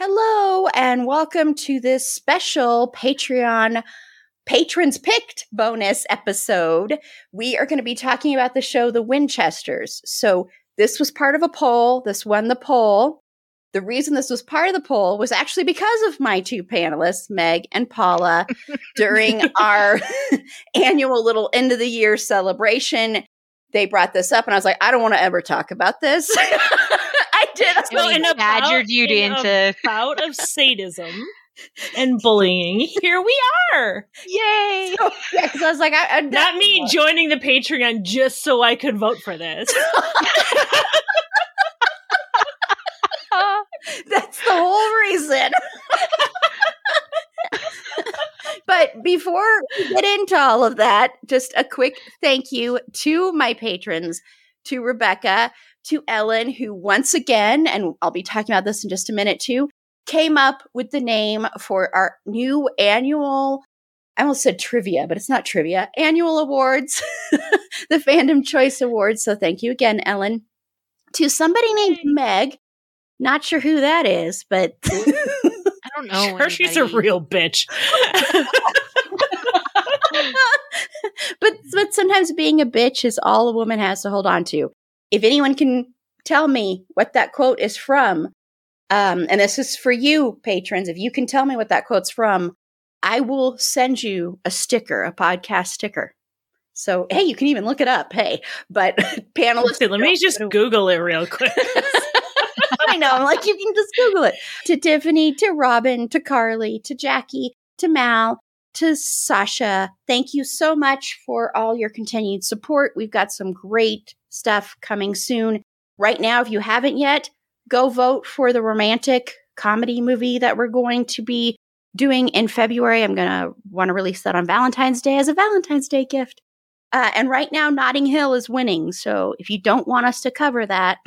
Hello, and welcome to this special Patreon patrons picked bonus episode. We are going to be talking about the show The Winchesters. So, this was part of a poll. This won the poll. The reason this was part of the poll was actually because of my two panelists, Meg and Paula, during our annual little end of the year celebration. They brought this up, and I was like, I don't want to ever talk about this. Did. So in badgered you into bout of sadism and bullying. Here we are. Yay! So, yeah, I was like, I, I Not me joining the Patreon just so I could vote for this. That's the whole reason. but before we get into all of that, just a quick thank you to my patrons, to Rebecca, to Ellen, who once again, and I'll be talking about this in just a minute too, came up with the name for our new annual. I almost said trivia, but it's not trivia. Annual awards, the Fandom Choice Awards. So thank you again, Ellen. To somebody named Meg, not sure who that is, but I don't know. Sure, she's a real bitch. but but sometimes being a bitch is all a woman has to hold on to. If anyone can tell me what that quote is from, um, and this is for you, patrons, if you can tell me what that quote's from, I will send you a sticker, a podcast sticker. So hey, you can even look it up. Hey, but panelists, Let me just Google it real quick. I know. I'm like, you can just Google it. To Tiffany, to Robin, to Carly, to Jackie, to Mal, to Sasha. Thank you so much for all your continued support. We've got some great stuff coming soon. Right now, if you haven't yet, go vote for the romantic comedy movie that we're going to be doing in February. I'm going to want to release that on Valentine's Day as a Valentine's Day gift. Uh, and right now, Notting Hill is winning. So if you don't want us to cover that,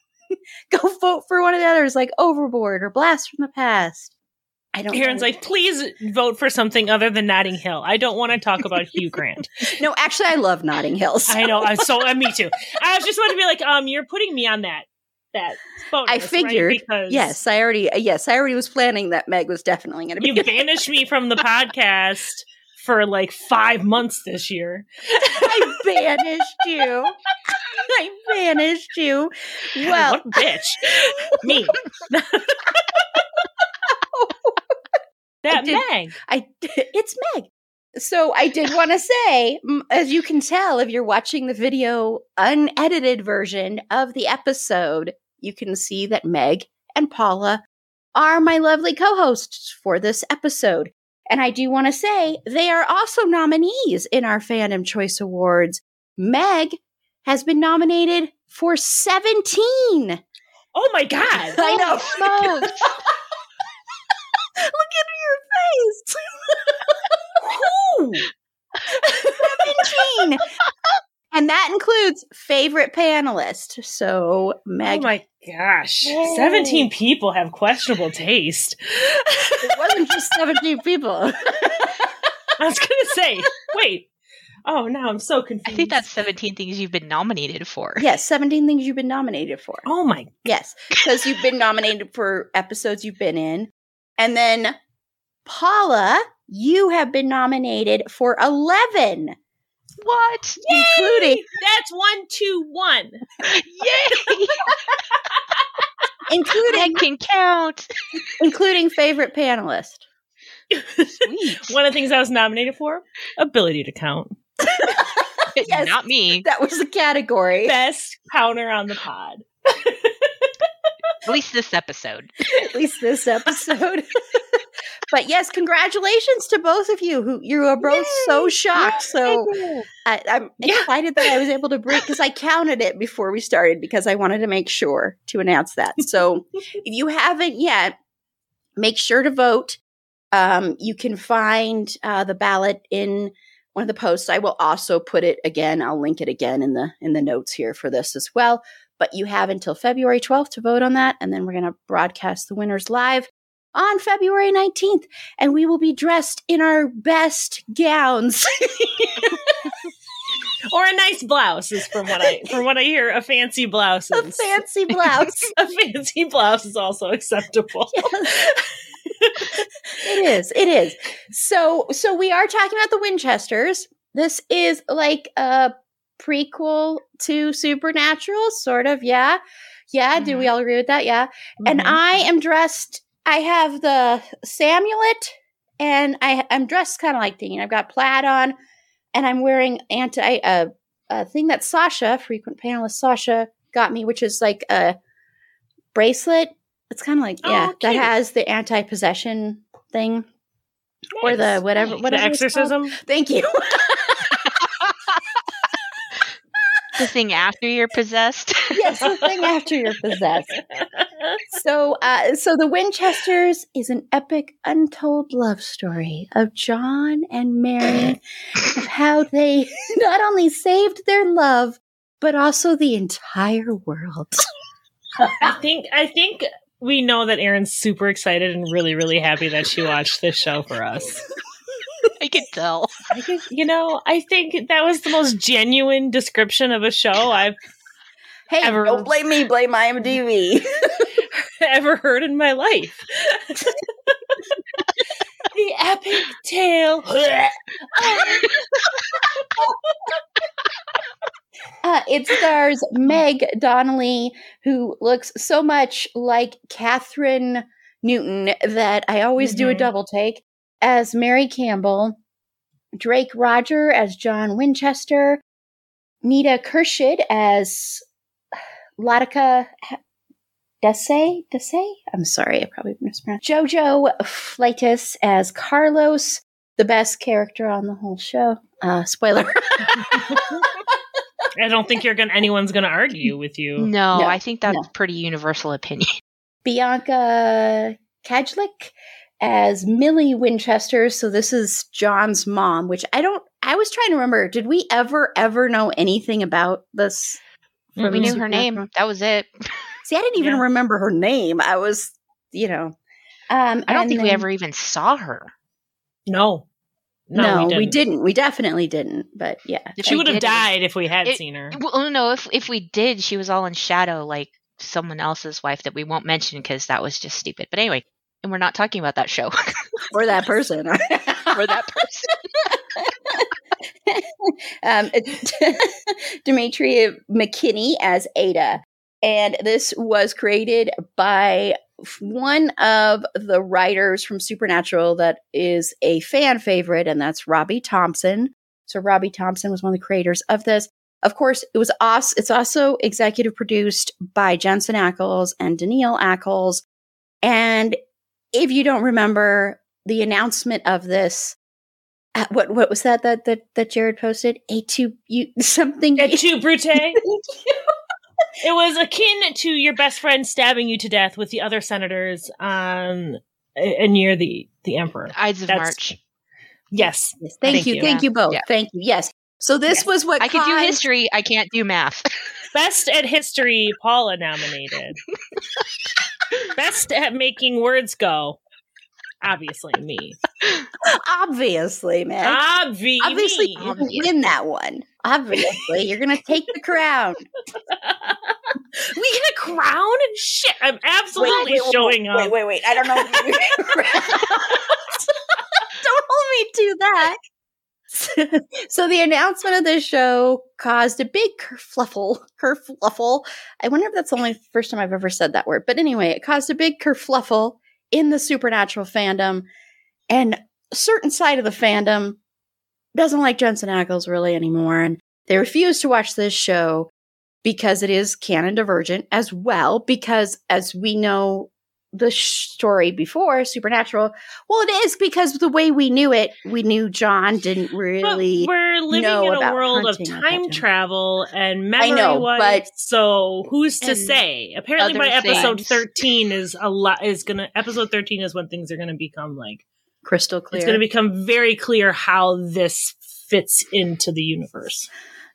go vote for one of the others like Overboard or Blast from the Past. I don't Erin's like, please vote for something other than Notting Hill. I don't want to talk about Hugh Grant. no, actually, I love Notting Hill. so- I know. I'm so uh, me too. I just want to be like, um, you're putting me on that that bonus. I right? figured. because Yes, I already. uh, Yes, I already was planning that Meg was definitely going to be. you banished me from the podcast for like five months this year. I banished you. I banished you. Well, what bitch. me. That did- Meg. I it's Meg. So I did want to say, as you can tell, if you're watching the video unedited version of the episode, you can see that Meg and Paula are my lovely co-hosts for this episode. And I do want to say they are also nominees in our Fandom Choice Awards. Meg has been nominated for 17. Oh my god. I oh know. Look at your face. Who? 17. and that includes favorite panelist. So, oh Meg, Oh my gosh. Yay. 17 people have questionable taste. it wasn't just 17 people. I was going to say, wait. Oh, now I'm so confused. I think that's 17 things you've been nominated for. yes, 17 things you've been nominated for. Oh my. Yes, because you've been nominated for episodes you've been in. And then, Paula, you have been nominated for 11, What? including That's one, two, one. Yay! including I can count. including favorite panelist. Sweet. One of the things I was nominated for ability to count. Yes. Not me. That was the category. Best counter on the pod. At least this episode. at least this episode. but yes, congratulations to both of you who you are both so shocked. So I, I'm Yeah. excited that I was able to bring because I counted it before we started because I wanted to make sure to announce that. So if you haven't yet, make sure to vote. Um, you can find uh, the ballot in one of the posts. I will also put it again. I'll link it again in the in the notes here for this as well. But you have until February 12th to vote on that, and then we're going to broadcast the winners live on February 19th, and we will be dressed in our best gowns. Or a nice blouse is from what I from what I hear. A fancy blouse a fancy blouse. a fancy blouse is also acceptable. it is. It is. So so we are talking about the Winchesters. This is like a prequel to Supernatural, sort of. Yeah. Yeah. Do we all agree with that? Yeah. And Mhm. I am dressed. I have the Samulet, and I I'm dressed kind of like Dean. I've got plaid on, and I'm wearing anti uh, a a thing that Sasha, frequent panelist Sasha, got me, which is like a bracelet. It's kind of like Oh, yeah, that has the anti possession thing or the whatever Nice. whatever the exorcism. Thank you. the thing after you're possessed. yes, the thing after you're possessed. So, uh, so the Winchesters is an epic, untold love story of John and Mary, of how they not only saved their love, but also the entire world. I think I think we know that Erin's super excited and really really happy that she watched this show for us. I can tell. I think you know I think that was the most genuine description of a show I've Hey, Ever- don't blame me, blame IMDb. ever heard in my life. the epic tale. Uh, it stars Meg Donnelly, who looks so much like Kathryn Newton that I always do a Mhm. double take, as Mary Campbell, Drake Rodger as John Winchester, Nida Khurshid as Latika Dese. Dese? I'm sorry, I probably mispronounced. Jojo Fleites as Carlos, the best character on the whole show. Uh, spoiler. I don't think you're gonna anyone's gonna argue with you. No, No, I think that's no. pretty universal opinion. Bianca Kajlich as Millie Winchester. So this is John's mom, which I don't. I was trying to remember. Did we ever ever know anything about this? Mm, we knew her name. That was it. See, I didn't even Yeah. remember her name. I was, you know, um, I don't and think we ever even saw her. No. No, No, we, didn't. we didn't. didn't. But yeah, She we would have did, it was- died if we had It- seen her. Well, no, if if we did, she was all in shadow, like someone else's wife that we won't mention because that was just stupid. But anyway, and we're not talking about that show or that person. or that person. um, Demetria McKinney as Ada. And this was created by one of the writers from Supernatural that is a fan favorite, and that's Robbie Thompson. So Robbie Thompson was one of the creators of this. Of course, it was us. It's also executive produced by Jensen Ackles and Danielle Ackles. And if you don't remember the announcement of this, uh, what what was that that that, that Jared posted? A two you something. Et tu, Brute? It was akin to your best friend stabbing you to death with the other senators um, uh, near the the emperor. Ides of That's- March. Yes, Yes, thank, Thank you, you. thank you both, Yeah. thank you. Yes. So this Yes. was what I can do history. I can't do math. best at history. Paula nominated. best at making words go. Obviously, me. Obviously, man. Obvi- Obviously, me. you're gonna win that one. Obviously, you're gonna take the crown. we get a crown and shit. I'm absolutely Wait, wait, showing wait, up. Wait, wait, wait. I don't know. if you- don't hold me to that. so the announcement of this show caused a big kerfluffle. Kerfluffle. I wonder if that's the only first time I've ever said that word. But anyway, it caused a big kerfluffle in the supernatural fandom, and a certain side of the fandom doesn't like Jensen Ackles really anymore, and they refuse to watch this show because it is canon divergent as well. Because as we know, the story before Supernatural. Well, it is because the way we knew it, we knew John didn't really. But we're living in a world of hunting at that time travel and memory I know, but- so who's to say? Apparently, by other episode things. thirteen is a lot. Is gonna episode thirteen is when things are gonna become like crystal clear. it's gonna become very clear how this fits into the universe.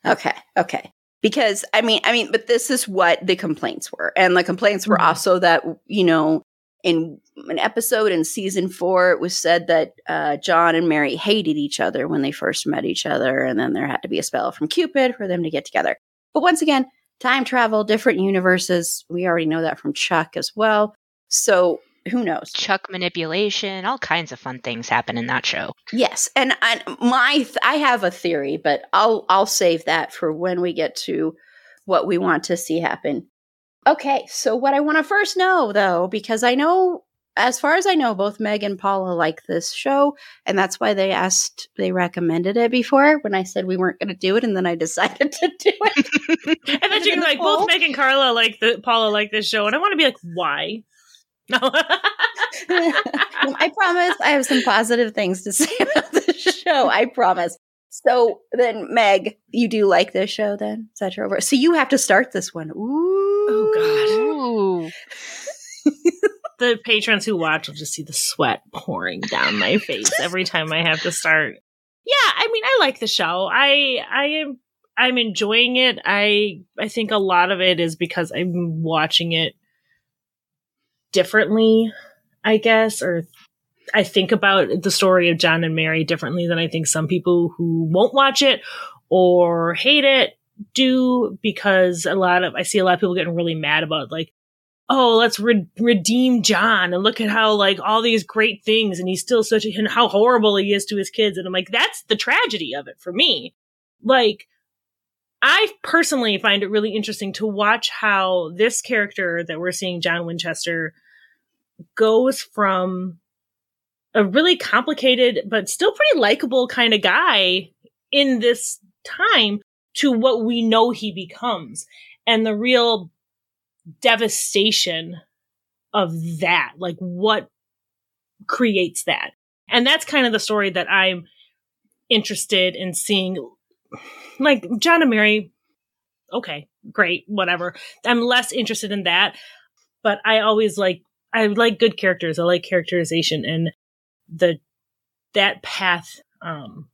Okay, okay. Because I mean, I mean, but this is what the complaints were, and the complaints were Mhm. also that you know, in an episode in season four, it was said that uh, John and Mary hated each other when they first met each other, and then there had to be a spell from Cupid for them to get together. But once again, time travel, different universes. We already know that from Chuck as well. So who knows? Chuck manipulation, all kinds of fun things happen in that show. Yes, and I, my th- I have a theory, but I'll I'll save that for when we get to what we want to see happen. Okay, so what I want to first know though, because I know as far as I know, both Meg and Paula like this show, and that's why they asked, they recommended it before when I said we weren't going to do it, and then I decided to do it. And then you're like, both Meg and Carla like the Paula like this show, and I want to be like, why? No. I promise I have some positive things to say about this show. I promise. So then, Meg, you do like this show then? Is that your over? So you have to start this one. Ooh. Oh, God. Ooh. the patrons who watch will just see the sweat pouring down my face every time I have to start. Yeah, I mean, I like the show. I I am I'm enjoying it. I I think a lot of it is because I'm watching it differently, I guess, or I think about the story of John and Mary differently than I think some people who won't watch it or hate it do because a lot of I see a lot of people getting really mad about like oh let's re- redeem John and look at how like all these great things and he's still such a and how horrible he is to his kids. And I'm like that's the tragedy of it for me. Like I personally find it really interesting to watch how this character that we're seeing John Winchester goes from a really complicated but still pretty likable kind of guy in this time to what we know he becomes and the real devastation of that like what creates that. And that's kind of the story that i'm interested in seeing like john and mary okay great whatever i'm less interested in that but i always like i like good characters i like characterization and the that path um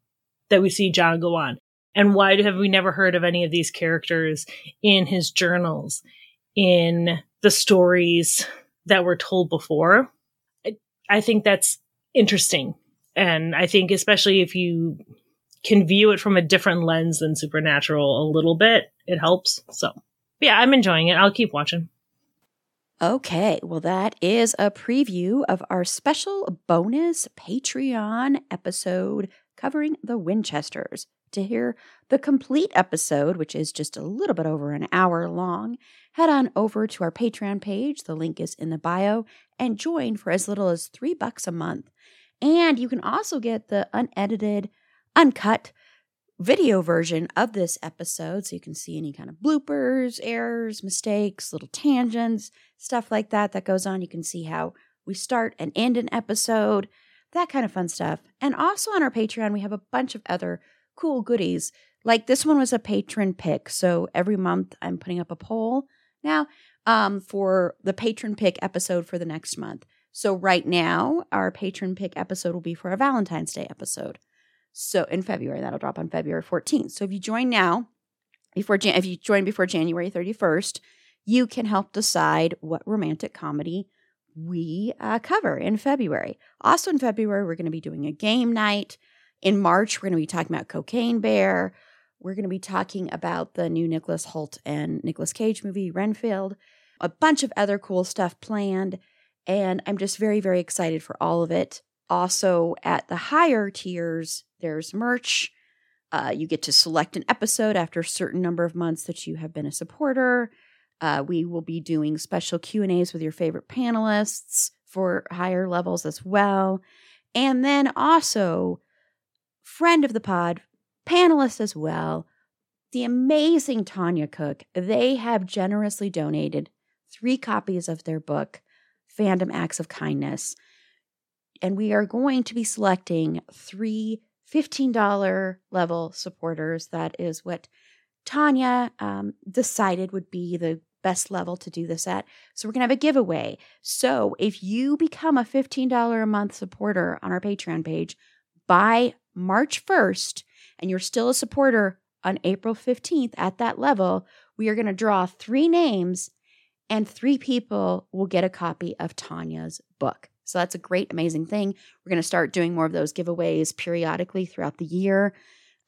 that we see john go on and why have we never heard of any of these characters in his journals, in the stories that were told before? I, I think that's interesting. And I think, especially if you can view it from a different lens than Supernatural a little bit, it helps. So, yeah, I'm enjoying it. I'll keep watching. Okay, well, that is a preview of our special bonus Patreon episode covering the Winchesters. To hear the complete episode, which is just a little bit over an hour long, head on over to our Patreon page. The link is in the bio and join for as little as three bucks a month. And you can also get the unedited, uncut video version of this episode so you can see any kind of bloopers, errors, mistakes, little tangents, stuff like that that goes on. You can see how we start and end an episode, that kind of fun stuff. And also on our Patreon, we have a bunch of other cool goodies. Like this one was a patron pick. So every month I'm putting up a poll now um, for the patron pick episode for the next month. So right now, our patron pick episode will be for a Valentine's Day episode. So in February, that'll drop on February 14th. So if you join now, before Jan- if you join before January 31st, you can help decide what romantic comedy we uh, cover in February. Also in February, we're going to be doing a game night. In March, we're going to be talking about Cocaine Bear. We're going to be talking about the new Nicholas Hoult and Nicolas Cage movie, Renfield. A bunch of other cool stuff planned. And I'm just very, very excited for all of it. Also, at the higher tiers, there's merch. Uh, you get to select an episode after a certain number of months that you have been a supporter. Uh, we will be doing special Q and A's with your favorite panelists for higher levels as well, and then also friend of the pod, panelist as well, the amazing Tanya Cook. They have generously donated three copies of their book, fandom acts of kindness. And we are going to be selecting three $15 level supporters. That is what Tanya um, decided would be the best level to do this at. So we're going to have a giveaway. So if you become a $15 a month supporter on our Patreon page by March 1st and you're still a supporter on April 15th at that level, we are going to draw three names and three people will get a copy of Tanya's book. So that's a great, amazing thing. We're going to start doing more of those giveaways periodically throughout the year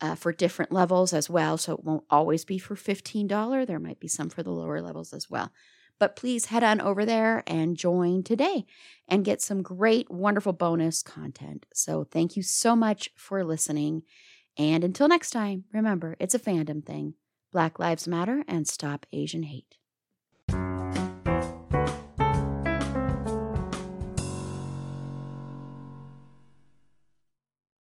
uh, for different levels as well. So it won't always be for $15. There might be some for the lower levels as well. But please head on over there and join today and get some great, wonderful bonus content. So thank you so much for listening. And until next time, remember, it's a fandom thing. Black Lives Matter and Stop Asian Hate.